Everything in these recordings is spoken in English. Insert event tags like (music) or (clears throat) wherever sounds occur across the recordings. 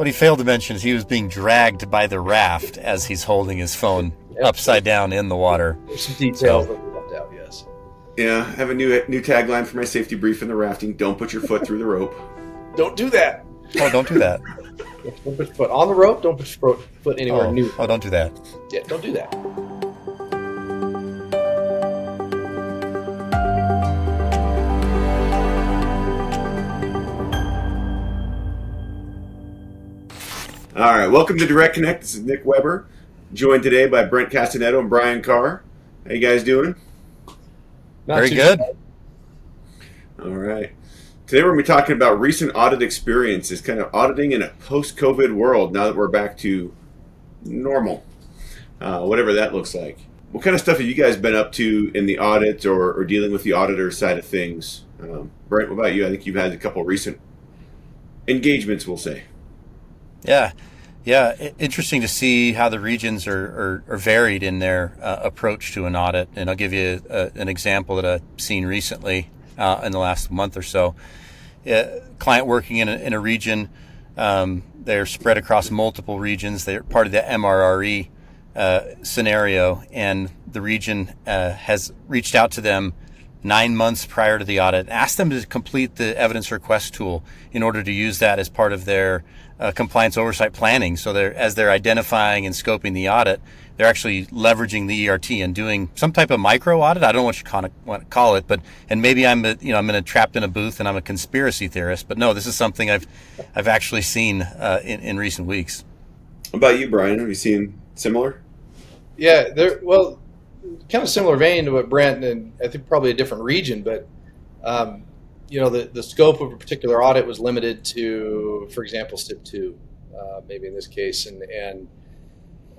What he failed to mention is he was being dragged by the raft as he's holding his phone yep. upside down in the water. There's some details so, that we left out, yes. Yeah, I have a new new tagline for my safety brief in the rafting. Don't put your foot through the rope. (laughs) Don't do that. Oh, don't do that. (laughs) don't put your foot on the rope. Don't put your foot anywhere oh, new. Oh, don't do that. Yeah, don't do that. All right, welcome to Direct Connect. This is Nick Weber, joined today by Brent Casteganetto and Bryan Carr. How you guys doing? Not Very good. Bad. All right. Today we're going to be talking about recent audit experiences, kind of auditing in a post-COVID world. Now that we're back to normal, uh, whatever that looks like. What kind of stuff have you guys been up to in the audit or, or dealing with the auditor side of things? Um, Brent, what about you? I think you've had a couple recent engagements, we'll say. Yeah, yeah, interesting to see how the regions are, are, are varied in their uh, approach to an audit. And I'll give you a, an example that I've seen recently uh, in the last month or so. A client working in a, in a region, um, they're spread across multiple regions. They're part of the MRRE uh, scenario, and the region uh, has reached out to them nine months prior to the audit, asked them to complete the evidence request tool in order to use that as part of their uh, compliance oversight planning. So they're, as they're identifying and scoping the audit, they're actually leveraging the ERT and doing some type of micro audit. I don't know what you want to call it, but and maybe I'm a, you know I'm in a trapped in a booth and I'm a conspiracy theorist. But no, this is something I've I've actually seen uh, in, in recent weeks. What about you, Bryan? Have you seen similar? Yeah, there. Well, kind of similar vein to what Brent and I think probably a different region, but um, you know, the, the scope of a particular audit was limited to, for example, CIP 2, uh, maybe in this case, and, and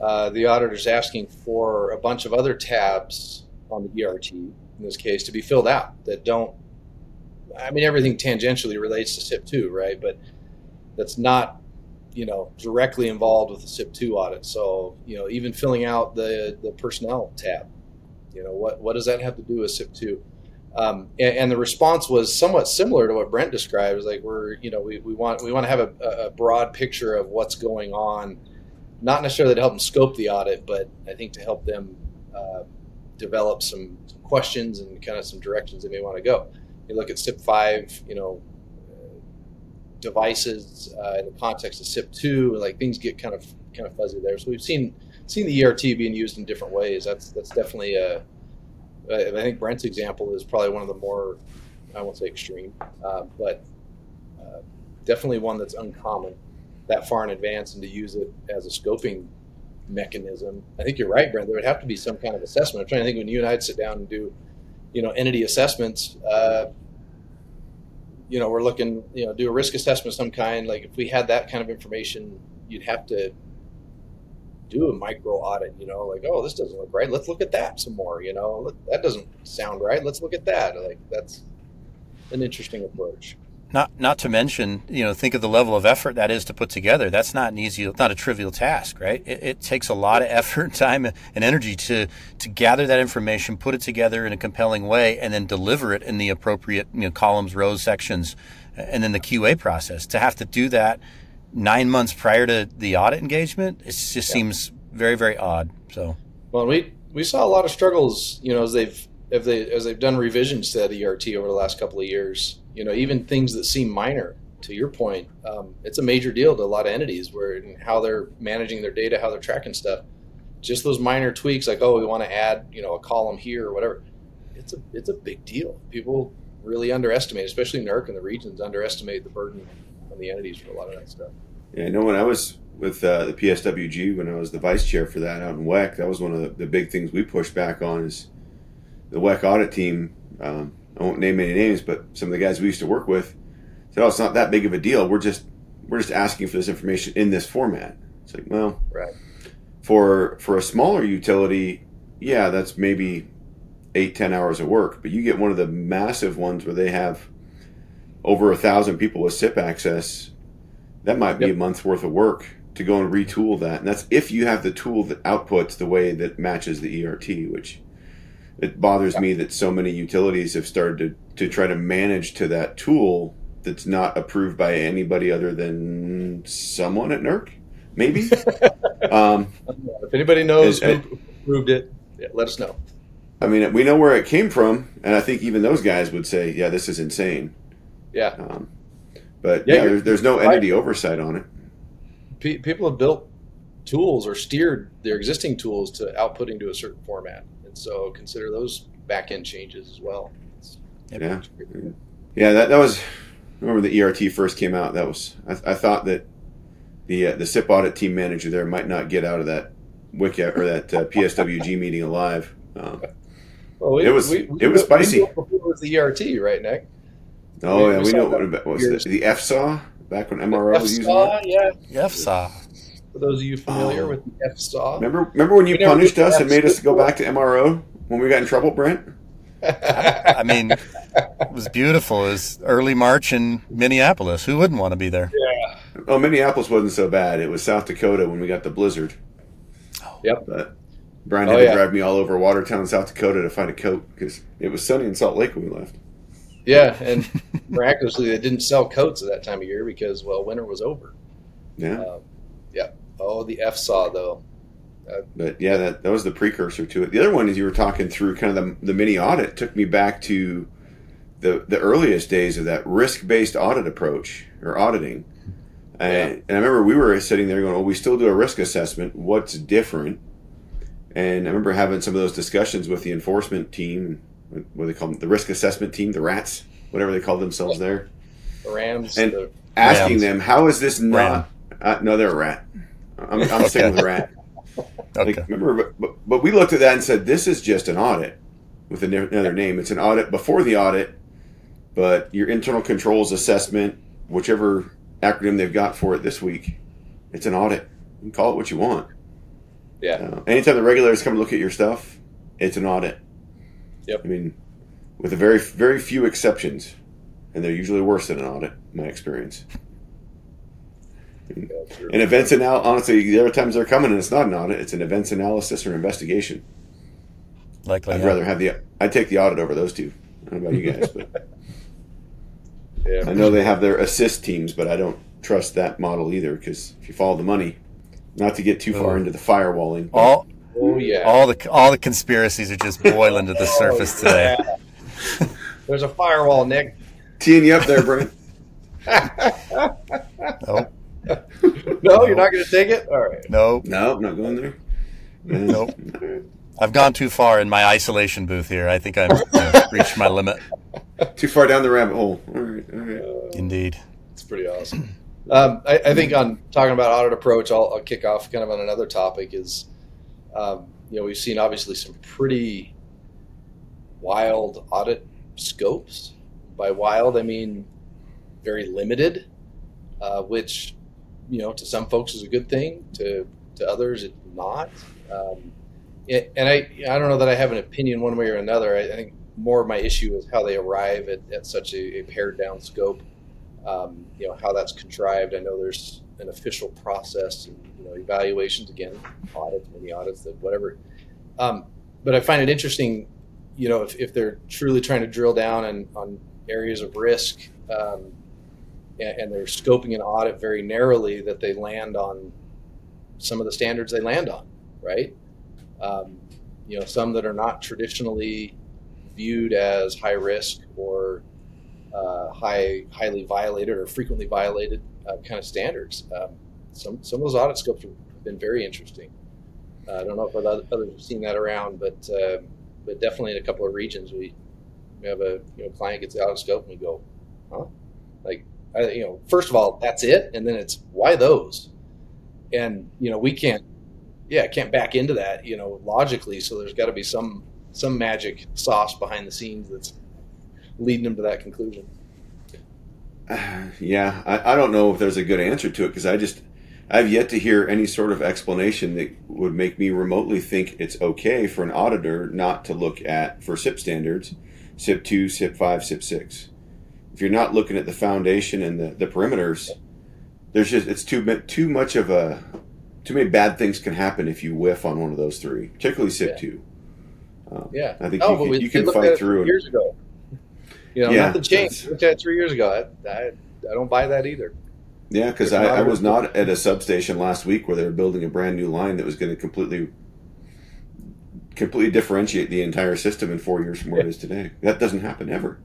uh, the auditor's asking for a bunch of other tabs on the ERT, in this case, to be filled out that don't, I mean, everything tangentially relates to CIP 2, right? But that's not, you know, directly involved with the CIP 2 audit. So, you know, even filling out the, the personnel tab, you know, what, what does that have to do with CIP 2? Um, and, and, the response was somewhat similar to what Brent described. Like we're you know we, we want we want to have a, a, broad picture of what's going on, not necessarily to help them scope the audit, but I think to help them uh, develop some, some, questions and kind of some directions they may want to go. You look at CIP five, you know, devices uh, in the context of CIP two, like things get kind of kind of fuzzy there. So we've seen seen the ERT being used in different ways. That's that's definitely a I think Brent's example is probably one of the more, I won't say extreme, uh, but uh, definitely one that's uncommon that far in advance and to use it as a scoping mechanism. I think you're right, Brent. There would have to be some kind of assessment. I'm trying to think when you and I'd sit down and do, you know, entity assessments. Uh, you know, we're looking, you know, do a risk assessment of some kind. Like if we had that kind of information, you'd have to do a micro audit, you know, like, oh, this doesn't look right. Let's look at that some more, you know, that doesn't sound right. Let's look at that. Like, that's an interesting approach. Not, not to mention, you know, think of the level of effort that is to put together. That's not an easy, not a trivial task, right? It, it takes a lot of (laughs) effort, time, and energy to to gather that information, put it together in a compelling way, and then deliver it in the appropriate, you know, columns, rows, sections, and then the QA process. To have to do that nine months prior to the audit engagement, it just yeah. seems very, very odd. So, well, we we saw a lot of struggles, you know, as they've if they as they've done revisions to that ERT over the last couple of years. You know, even things that seem minor. To your point, um, it's a major deal to a lot of entities where how they're managing their data, how they're tracking stuff. Just those minor tweaks, like oh, we want to add, you know, a column here or whatever. It's a it's a big deal. People really underestimate, especially NERC and the regions, underestimate the burden on the entities for a lot of that stuff. Yeah, I know when I was with uh, the PSWG, when I was the vice chair for that out in WECC, that was one of the, the big things we pushed back on is the WECC audit team. Um, I won't name any names, but some of the guys we used to work with said, "Oh, it's not that big of a deal. We're just we're just asking for this information in this format." It's like, well, right. For for a smaller utility, yeah, that's maybe eight ten hours of work. But you get one of the massive ones where they have over a thousand people with CIP access that might be yep. a month's worth of work to go and retool that. And that's if you have the tool that outputs the way that matches the ERT, which it bothers me that so many utilities have started to, to try to manage to that tool that's not approved by anybody other than someone at NERC, maybe. (laughs) um, if anybody knows Is- who approved it, yeah, let us know. I mean, we know where it came from, and I think even those guys would say, "Yeah, this is insane." Yeah, Um, but Yeah, yeah, there's, there's no right. entity oversight on it. Pe- people have built tools or steered their existing tools to outputting to a certain format, and so consider those back end changes as well. It's- Yeah, yeah. That that was. I remember the ERT first came out. That was. I, I thought that the uh, the CIP audit team manager there might not get out of that WECC or that uh, PSWG (laughs) meeting alive. Um, Well, we- It was- we- we it was knew- we spicy. it before it was the ERT, right, Nick? oh We- yeah, we we know that what, what was years- the, the FSAW back when MRO was using FSAW, it. yeah. YEFSA. For those of you familiar Oh. with the FSAW, Remember, remember when you We punished us and made us go back to MRO when we got in trouble, Brent? I mean, it was beautiful. It was early March in Minneapolis. Who wouldn't want to be there? Oh, Minneapolis wasn't so bad. It was South Dakota when we got the blizzard. Oh, Yep. But Bryan Oh, had to yeah. drive me all over Watertown, South Dakota to find a coat because it was sunny in Salt Lake when we left. yeah, and miraculously they didn't sell coats at that time of year because well, winter was over. Yeah. Um, yeah. Oh, the FSAW though. But yeah, that, that was the precursor to it. The other one is you were talking through kind of the, the mini audit took me back to the the earliest days of that risk based audit approach or auditing. And, and I remember we were sitting there going, "Well, we still do a risk assessment. What's different?" And I remember having some of those discussions with the enforcement team, what what do they call them, the risk assessment team, the rats, whatever they call themselves there, The Rams. And- the, asking Rams. them, "How is this not?" Uh, no, they're a rat. I'm, I'm sticking with rat. Okay. Like, remember, but, but, but we looked at that and said, this is just an audit with another name. It's an audit before the audit, but your internal controls assessment, whichever acronym they've got for it this week, it's an audit. You can call it what you want. yeah. Uh, anytime the regulators come and look at your stuff, it's an audit. Yep. I mean, with a very, very few exceptions, and they're usually worse than an audit, in my experience. That's true. And events anal honestly, the other times they're coming and it's not an audit, it's an events analysis or investigation. Likely. I'd yeah. rather have the I'd take the audit over those two. I don't know about you guys, but (laughs) yeah. I know they have their assist teams, but I don't trust that model either because if you follow the money, not to get too far Oh. into the firewalling. but- All Oh yeah. all the all the conspiracies are just boiling to the (laughs) oh, surface today. There's a firewall, Nick. teeing you up there, Brent. (laughs) Nope. (laughs) No, you're not going to take it. All right. No. no, I'm not going there. Nope. I've gone too far in my isolation booth here. I think I've you (laughs) reached my limit. Too far down the rabbit hole. All right, all right. Uh, Indeed. It's pretty awesome. Um, I, I think on talking about audit approach, I'll, I'll kick off kind of on another topic. Is um, you know we've seen obviously some pretty wild audit scopes. By wild, I mean very limited, uh, which you know to some folks is a good thing. To to others, it's not. Um, and I I don't know that I have an opinion one way or another. I, think more of my issue is how they arrive at, at such a, a pared down scope um, you know how that's contrived. I know there's an official process, and, you know evaluations again, audits, mini audits, that whatever. Um, but I find it interesting, you know, if, if they're truly trying to drill down on, on areas of risk, um, and, and they're scoping an audit very narrowly, that they land on some of the standards they land on, right? Um, you know, some that are not traditionally viewed as high risk or uh, high, highly violated or frequently violated uh, kind of standards. Um, some some of those audit scopes have been very interesting. Uh, I don't know if other- others have seen that around, but uh, but definitely in a couple of regions we we have a you know client gets out of scope and we go, huh? Like I, you know, first of all, that's it, and then it's why those, and you know we can't, yeah, can't back into that, you know, logically. So there's got to be some some magic sauce behind the scenes that's leading them to that conclusion. Uh, yeah, I, I don't know if there's a good answer to it because I just I've yet to hear any sort of explanation that would make me remotely think it's okay for an auditor not to look at for CIP standards, CIP two, CIP five, CIP six. If you're not looking at the foundation and the, the perimeters, there's just it's too too much of a too many bad things can happen if you whiff on one of those three, particularly CIP Yeah. two. Um, Yeah, I think Oh, you can, we- you can fight through. and- years ago. You know, Yeah, nothing changed. Looked at three years ago. I, I, I don't buy that either. Yeah, because I, I was not at a substation last week where they were building a brand new line that was going to completely, completely differentiate the entire system in four years from where it is today. That doesn't happen ever.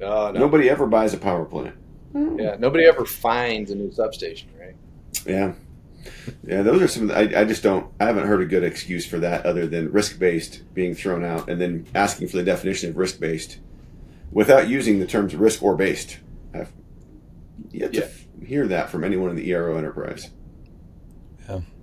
No, no. Nobody ever buys a power plant. Hmm. Yeah, nobody ever finds a new substation, right? Yeah, yeah. Those are some. I, I just don't. I haven't heard a good excuse for that other than risk based being thrown out, and then asking for the definition of risk based without using the terms risk or based. I've yet to Yeah. f- hear that from anyone in the ERO enterprise.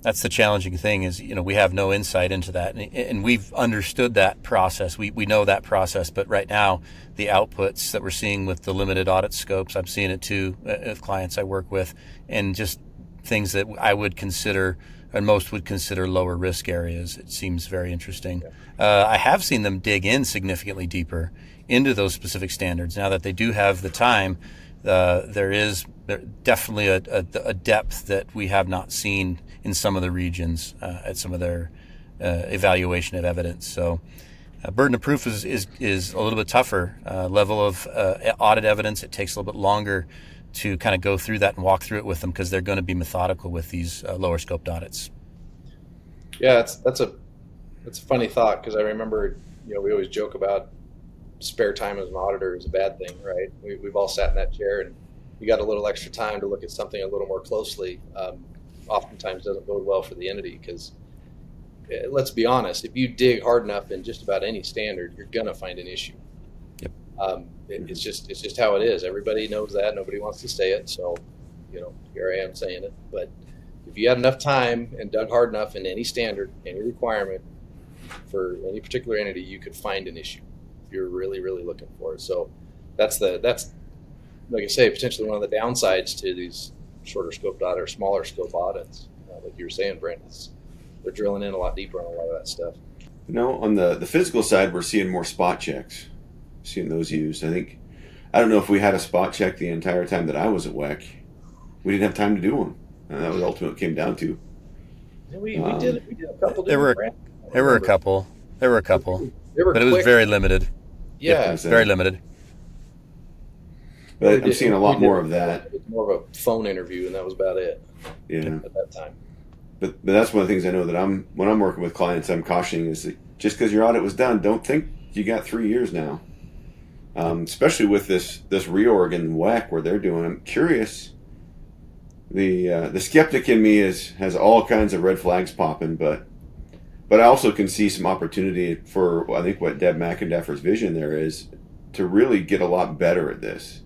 That's the challenging thing is, you know, we have no insight into that. And, and we've understood that process. We, we know that process. But right now, the outputs that we're seeing with the limited audit scopes, I'm seeing it too uh, with clients I work with, and just things that I would consider, and most would consider lower risk areas. It seems very interesting. Uh, I have seen them dig in significantly deeper into those specific standards now that they do have the time. Uh, there is there definitely a, a, a depth that we have not seen in some of the regions uh, at some of their uh, evaluation of evidence. So, uh, burden of proof is is, is a little bit tougher. Uh, level of uh, audit evidence it takes a little bit longer to kind of go through that and walk through it with them because they're going to be methodical with these uh, lower scoped audits. Yeah, that's that's a that's a funny thought because I remember you know we always joke about spare time as an auditor is a bad thing, right? We, we've all sat in that chair and you got a little extra time to look at something a little more closely. Um, oftentimes doesn't bode well for the entity because eh, let's be honest, if you dig hard enough in just about any standard, you're gonna find an issue. Yep. Um, it, it's just it's just how it is. Everybody knows that. Nobody wants to say it, so you know here I am saying it. But if you had enough time and dug hard enough in any standard, any requirement for any particular entity, you could find an issue if you're really, really looking for it. So that's the that's like I say, potentially one of the downsides to these shorter scope audit or smaller scope audits. Uh, like you were saying, Brent, it's, they're drilling in a lot deeper on a lot of that stuff. You know, on the the physical side, we're seeing more spot checks, seeing those used. I think I don't know if we had a spot check the entire time that I was at WECC. We didn't have time to do one, and that was ultimately what came down to. Yeah, we, we Um, did we did a couple. there were- There were a couple. There were a couple, were but it was very limited. yeah. So- Very limited. But We I'm did- seeing a lot did- more of that. It was more of a phone interview, and that was about it Yeah. at that time. But but that's one of the things I know that I'm when I'm working with clients, I'm cautioning is that just because your audit was done, don't think you got three years now. Um, especially with this this reorg and WECC where they're doing. I'm curious. The uh, the skeptic in me is has all kinds of red flags popping, but but I also can see some opportunity for I think what Deb McIndeffer's vision there is to really get a lot better at this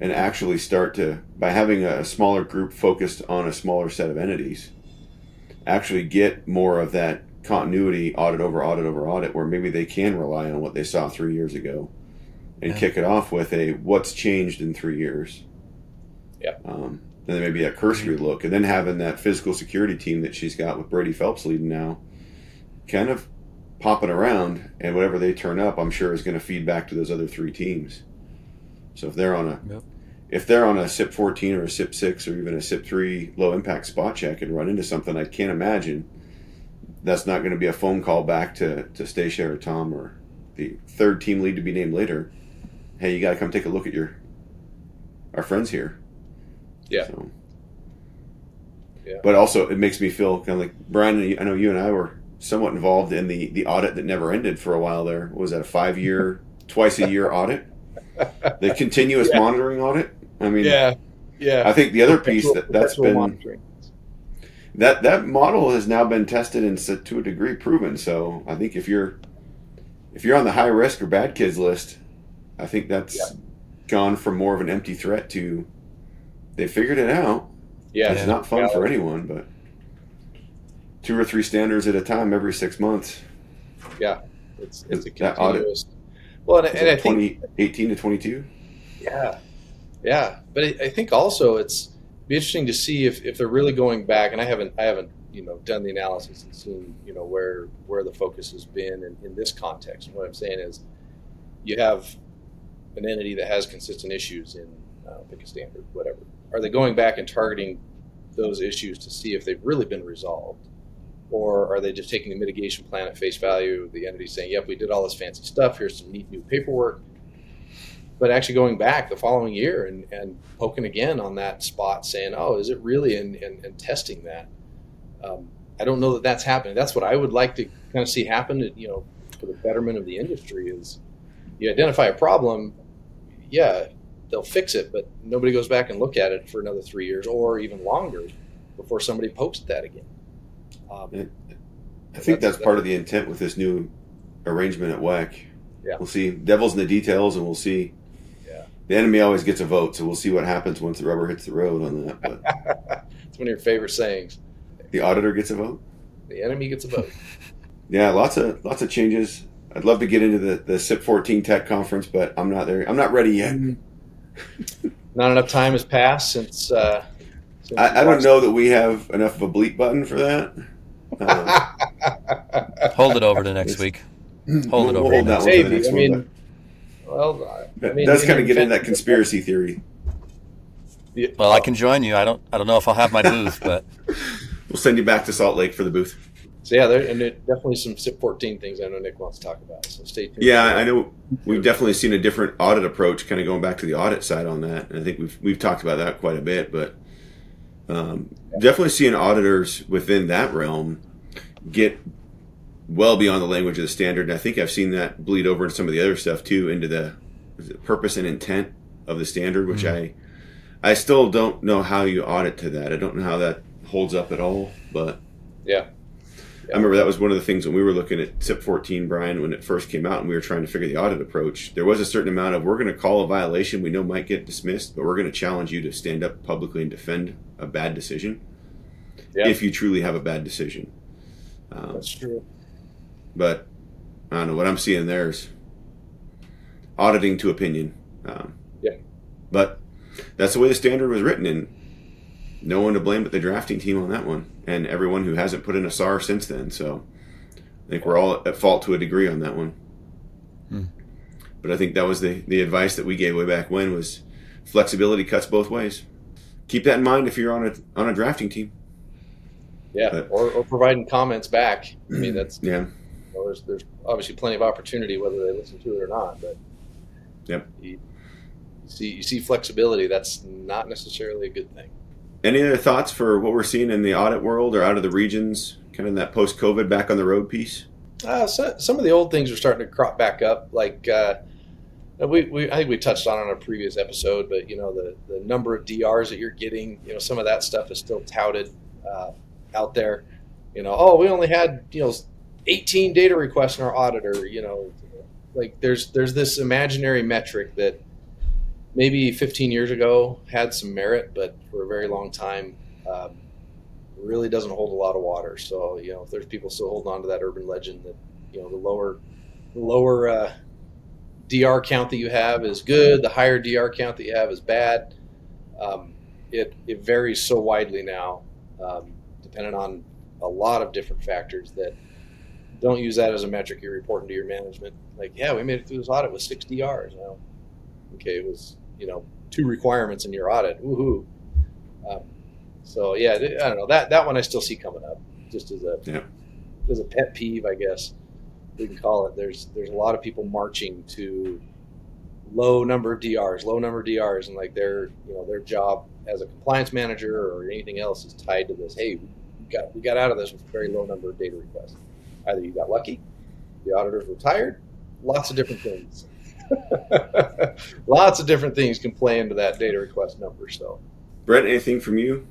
and actually start to by having a smaller group focused on a smaller set of entities actually get more of that continuity audit over audit over audit where maybe they can rely on what they saw three years ago and Yeah. kick it off with a what's changed in three years Yeah. um, and then maybe a cursory look and then having that physical security team that she's got with brady phelps leading now kind of popping around and whatever they turn up i'm sure is going to feed back to those other three teams so if they're on a Yep. if they're on a CIP 14 or a CIP 6 or even a CIP 3 low impact spot check and run into something, I can't imagine that's not going to be a phone call back to, to Stacia or Tom or the third team lead to be named later. Hey, you got to come take a look at your our friends here. Yeah. So. Yeah. But also, it makes me feel kind of like Bryan. I know you and I were somewhat involved in the the audit that never ended for a while. There what was that a five year, twice a year audit, (laughs) the continuous Yeah. monitoring audit. I mean, Yeah, yeah. I think the other piece that that's been monitoring. that that model has now been tested and to a degree proven. So I think if you're if you're on the high risk or bad kids list, I think that's Yeah. gone from more of an empty threat to they figured it out. Yeah, It's not fun for anyone, but two or three standards at a time every six months. Yeah, it's it's a continuous. Well, and, and I think 2018 to 22? Yeah, yeah, but I, I think also it's be interesting to see if, if they're really going back. And I haven't I haven't you know done the analysis and seen you know where where the focus has been in, in this context. And what I'm saying is, you have an entity that has consistent issues in uh, pick a standard, whatever. Are they going back and targeting those issues to see if they've really been resolved? Or are they just taking the mitigation plan at face value? The entity saying, "Yep, we did all this fancy stuff. Here's some neat new paperwork." but actually going back the following year and, and poking again on that spot, saying, "Oh, is it really?" and, and, and testing that. Um, I don't know that that's happening. That's what I would like to kind of see happen. You know, for the betterment of the industry is you identify a problem, yeah, they'll fix it, but nobody goes back and look at it for another three years or even longer before somebody pokes at that again. Um, I think that's, that's part of the intent with this new arrangement at WECC. Yeah. We'll see devils in the details, and we'll see. Yeah. The enemy always gets a vote, so we'll see what happens once the rubber hits the road on that. But (laughs) it's one of your favorite sayings. The auditor gets a vote. The enemy gets a vote. (laughs) yeah, lots of lots of changes. I'd love to get into the the CIP 14 Tech conference, but I'm not there. I'm not ready yet. (laughs) not enough time has passed since. Uh, since I, I don't know that we have enough of a bleep button for that. Uh, hold it over to next week. Hold it over. We'll hold that one for the next I mean, one. well, I mean, that's kind of get into that conspiracy theory. Well, I can join you. I don't. I don't know if I'll have my booth, but we'll send you back to Salt Lake for the booth. So yeah, there and there definitely some CIP 14 things I know Nick wants to talk about. So stay tuned. Yeah, I know we've definitely seen a different audit approach, kind of going back to the audit side on that. And I think we've we've talked about that quite a bit, but um, definitely seeing auditors within that realm get well beyond the language of the standard. And I think I've seen that bleed over into some of the other stuff too, into the purpose and intent of the standard, which mm-hmm. I I still don't know how you audit to that. I don't know how that holds up at all, but yeah. I remember that was one of the things when we were looking at CIP 14, Bryan, when it first came out and we were trying to figure the audit approach. There was a certain amount of we're going to call a violation we know might get dismissed, but we're going to challenge you to stand up publicly and defend a bad decision yeah. if you truly have a bad decision. Um, That's true. But I don't know what I'm seeing there is auditing to opinion. Um, yeah. But that's the way the standard was written, and no one to blame but the drafting team on that one, and everyone who hasn't put in a SAR since then. So I think we're all at fault to a degree on that one. Hmm. But I think that was the, the advice that we gave way back when was flexibility cuts both ways. Keep that in mind if you're on a on a drafting team. Yeah, but, or, or providing comments back. I mean, that's (clears throat) yeah. You know, there's there's obviously plenty of opportunity whether they listen to it or not, but yep. You, you see you see flexibility. That's not necessarily a good thing. Any other thoughts for what we're seeing in the audit world or out of the regions, kind of in that post COVID back on the road piece? Uh, so, some of the old things are starting to crop back up. Like uh, we, we, I think we touched on on a previous episode, but you know the the number of DRs that you're getting, you know, some of that stuff is still touted uh, out there. You know, oh, we only had you know 18 data requests in our auditor. You know, like there's there's this imaginary metric that maybe 15 years ago had some merit, but for a very long time, um, really doesn't hold a lot of water. So you know, if there's people still holding on to that urban legend that you know the lower, lower uh, DR count that you have is good, the higher DR count that you have is bad. Um, it it varies so widely now, um, depending on a lot of different factors that don't use that as a metric you're reporting to your management. Like, yeah, we made it through this audit with six DRs. Well, okay, it was you know two requirements in your audit. Woohoo! Um, so yeah, I don't know that that one I still see coming up, just as a yeah. as a pet peeve, I guess we can call it. There's there's a lot of people marching to low number of DRs, low number of DRs, and like their you know their job as a compliance manager or anything else is tied to this. Hey, got we got out of this with a very low number of data requests. Either you got lucky, the auditors were tired, lots of different things. (laughs) Lots of different things can play into that data request number. So, Brett, anything from you?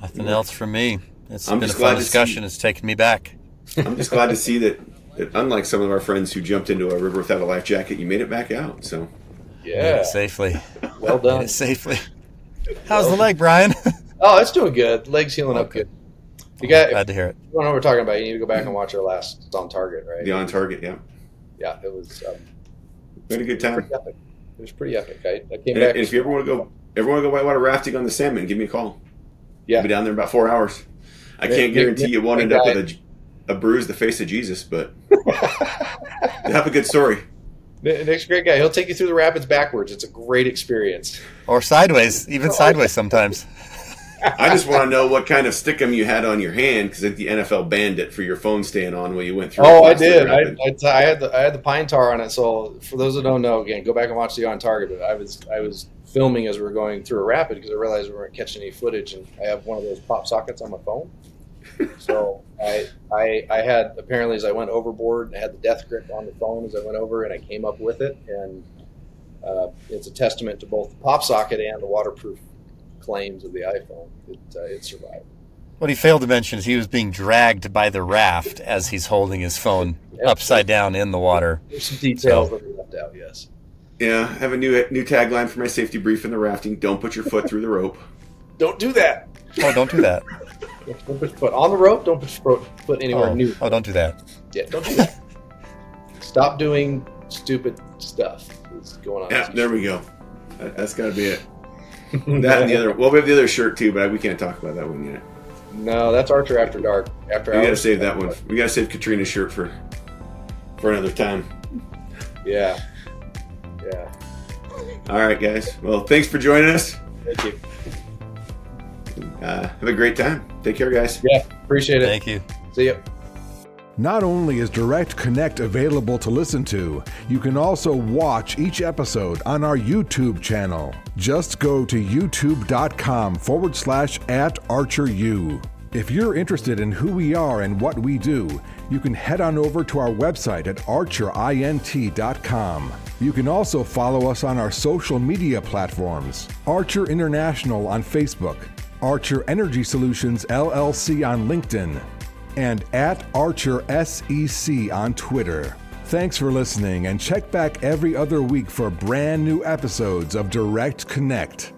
Nothing else from me. It's I'm been a fun discussion. See, it's taken me back. I'm just glad to see that, that, unlike some of our friends who jumped into a river without a life jacket, you made it back out. So, yeah, safely. Well done. (laughs) safely. How's the leg, Bryan? (laughs) oh, it's doing good. Leg's healing okay. up good. You got glad to hear it. You know what we're talking about? You need to go back and watch our last on target, right? The on target, yeah. Yeah, it was. Um, we had a good time. It was pretty epic. I, I came and, back. If you ever want to go, ever want to go whitewater rafting on the salmon, give me a call. Yeah, I'll be down there in about four hours. I can't guarantee you won't end up with a, a bruise the face of Jesus, but (laughs) have a good story. Nick's a great guy. He'll take you through the rapids backwards. It's a great experience. Or sideways, even sideways sometimes. I just want to know what kind of stickum you had on your hand because the NFL banned it for your phone staying on while you went through. Oh, I did. I, I, I, had the I had the pine tar on it. So for those that don't know, again, go back and watch the on target. But I was I was filming as we were going through a rapid because I realized we weren't catching any footage, and I have one of those pop sockets on my phone. so I, I I had apparently as I went overboard, I had the death grip on the phone as I went over, and I came up with it, and uh, it's a testament to both the pop socket and the waterproof claims of the iPhone. It, uh, it survived. What he failed to mention is he was being dragged by the raft as he's holding his phone yep. upside down in the water. There's some details so. that are left out, yes. Yeah, I have a new new tagline for my safety brief in the rafting. Don't put your foot through the rope. (laughs) Don't do that. Oh, don't do that. (laughs) don't put your foot on the rope. Don't put your foot anywhere oh. new. Oh, don't do that. Yeah, don't do that. Stop doing stupid stuff. That's going on. Yeah, there we go. That's got to be it. (laughs) that and the other. Well, we have the other shirt too, but we can't talk about that one yet. No, that's Archer After Dark. After we gotta save that one. We gotta save Katrina's shirt for for another time. Yeah. Yeah. All right, guys. Well, thanks for joining us. Thank you. Uh, have a great time. Take care, guys. Yeah, appreciate it. Thank you. See you. Not only is Direct Connect available to listen to, you can also watch each episode on our YouTube channel. Just go to youtube.com forward slash at ArcherU. If you're interested in who we are and what we do, you can head on over to our website at archerint.com. You can also follow us on our social media platforms Archer International on Facebook, Archer Energy Solutions LLC on LinkedIn, and at Archer SEC on Twitter. Thanks for listening and check back every other week for brand new episodes of Direct Connect.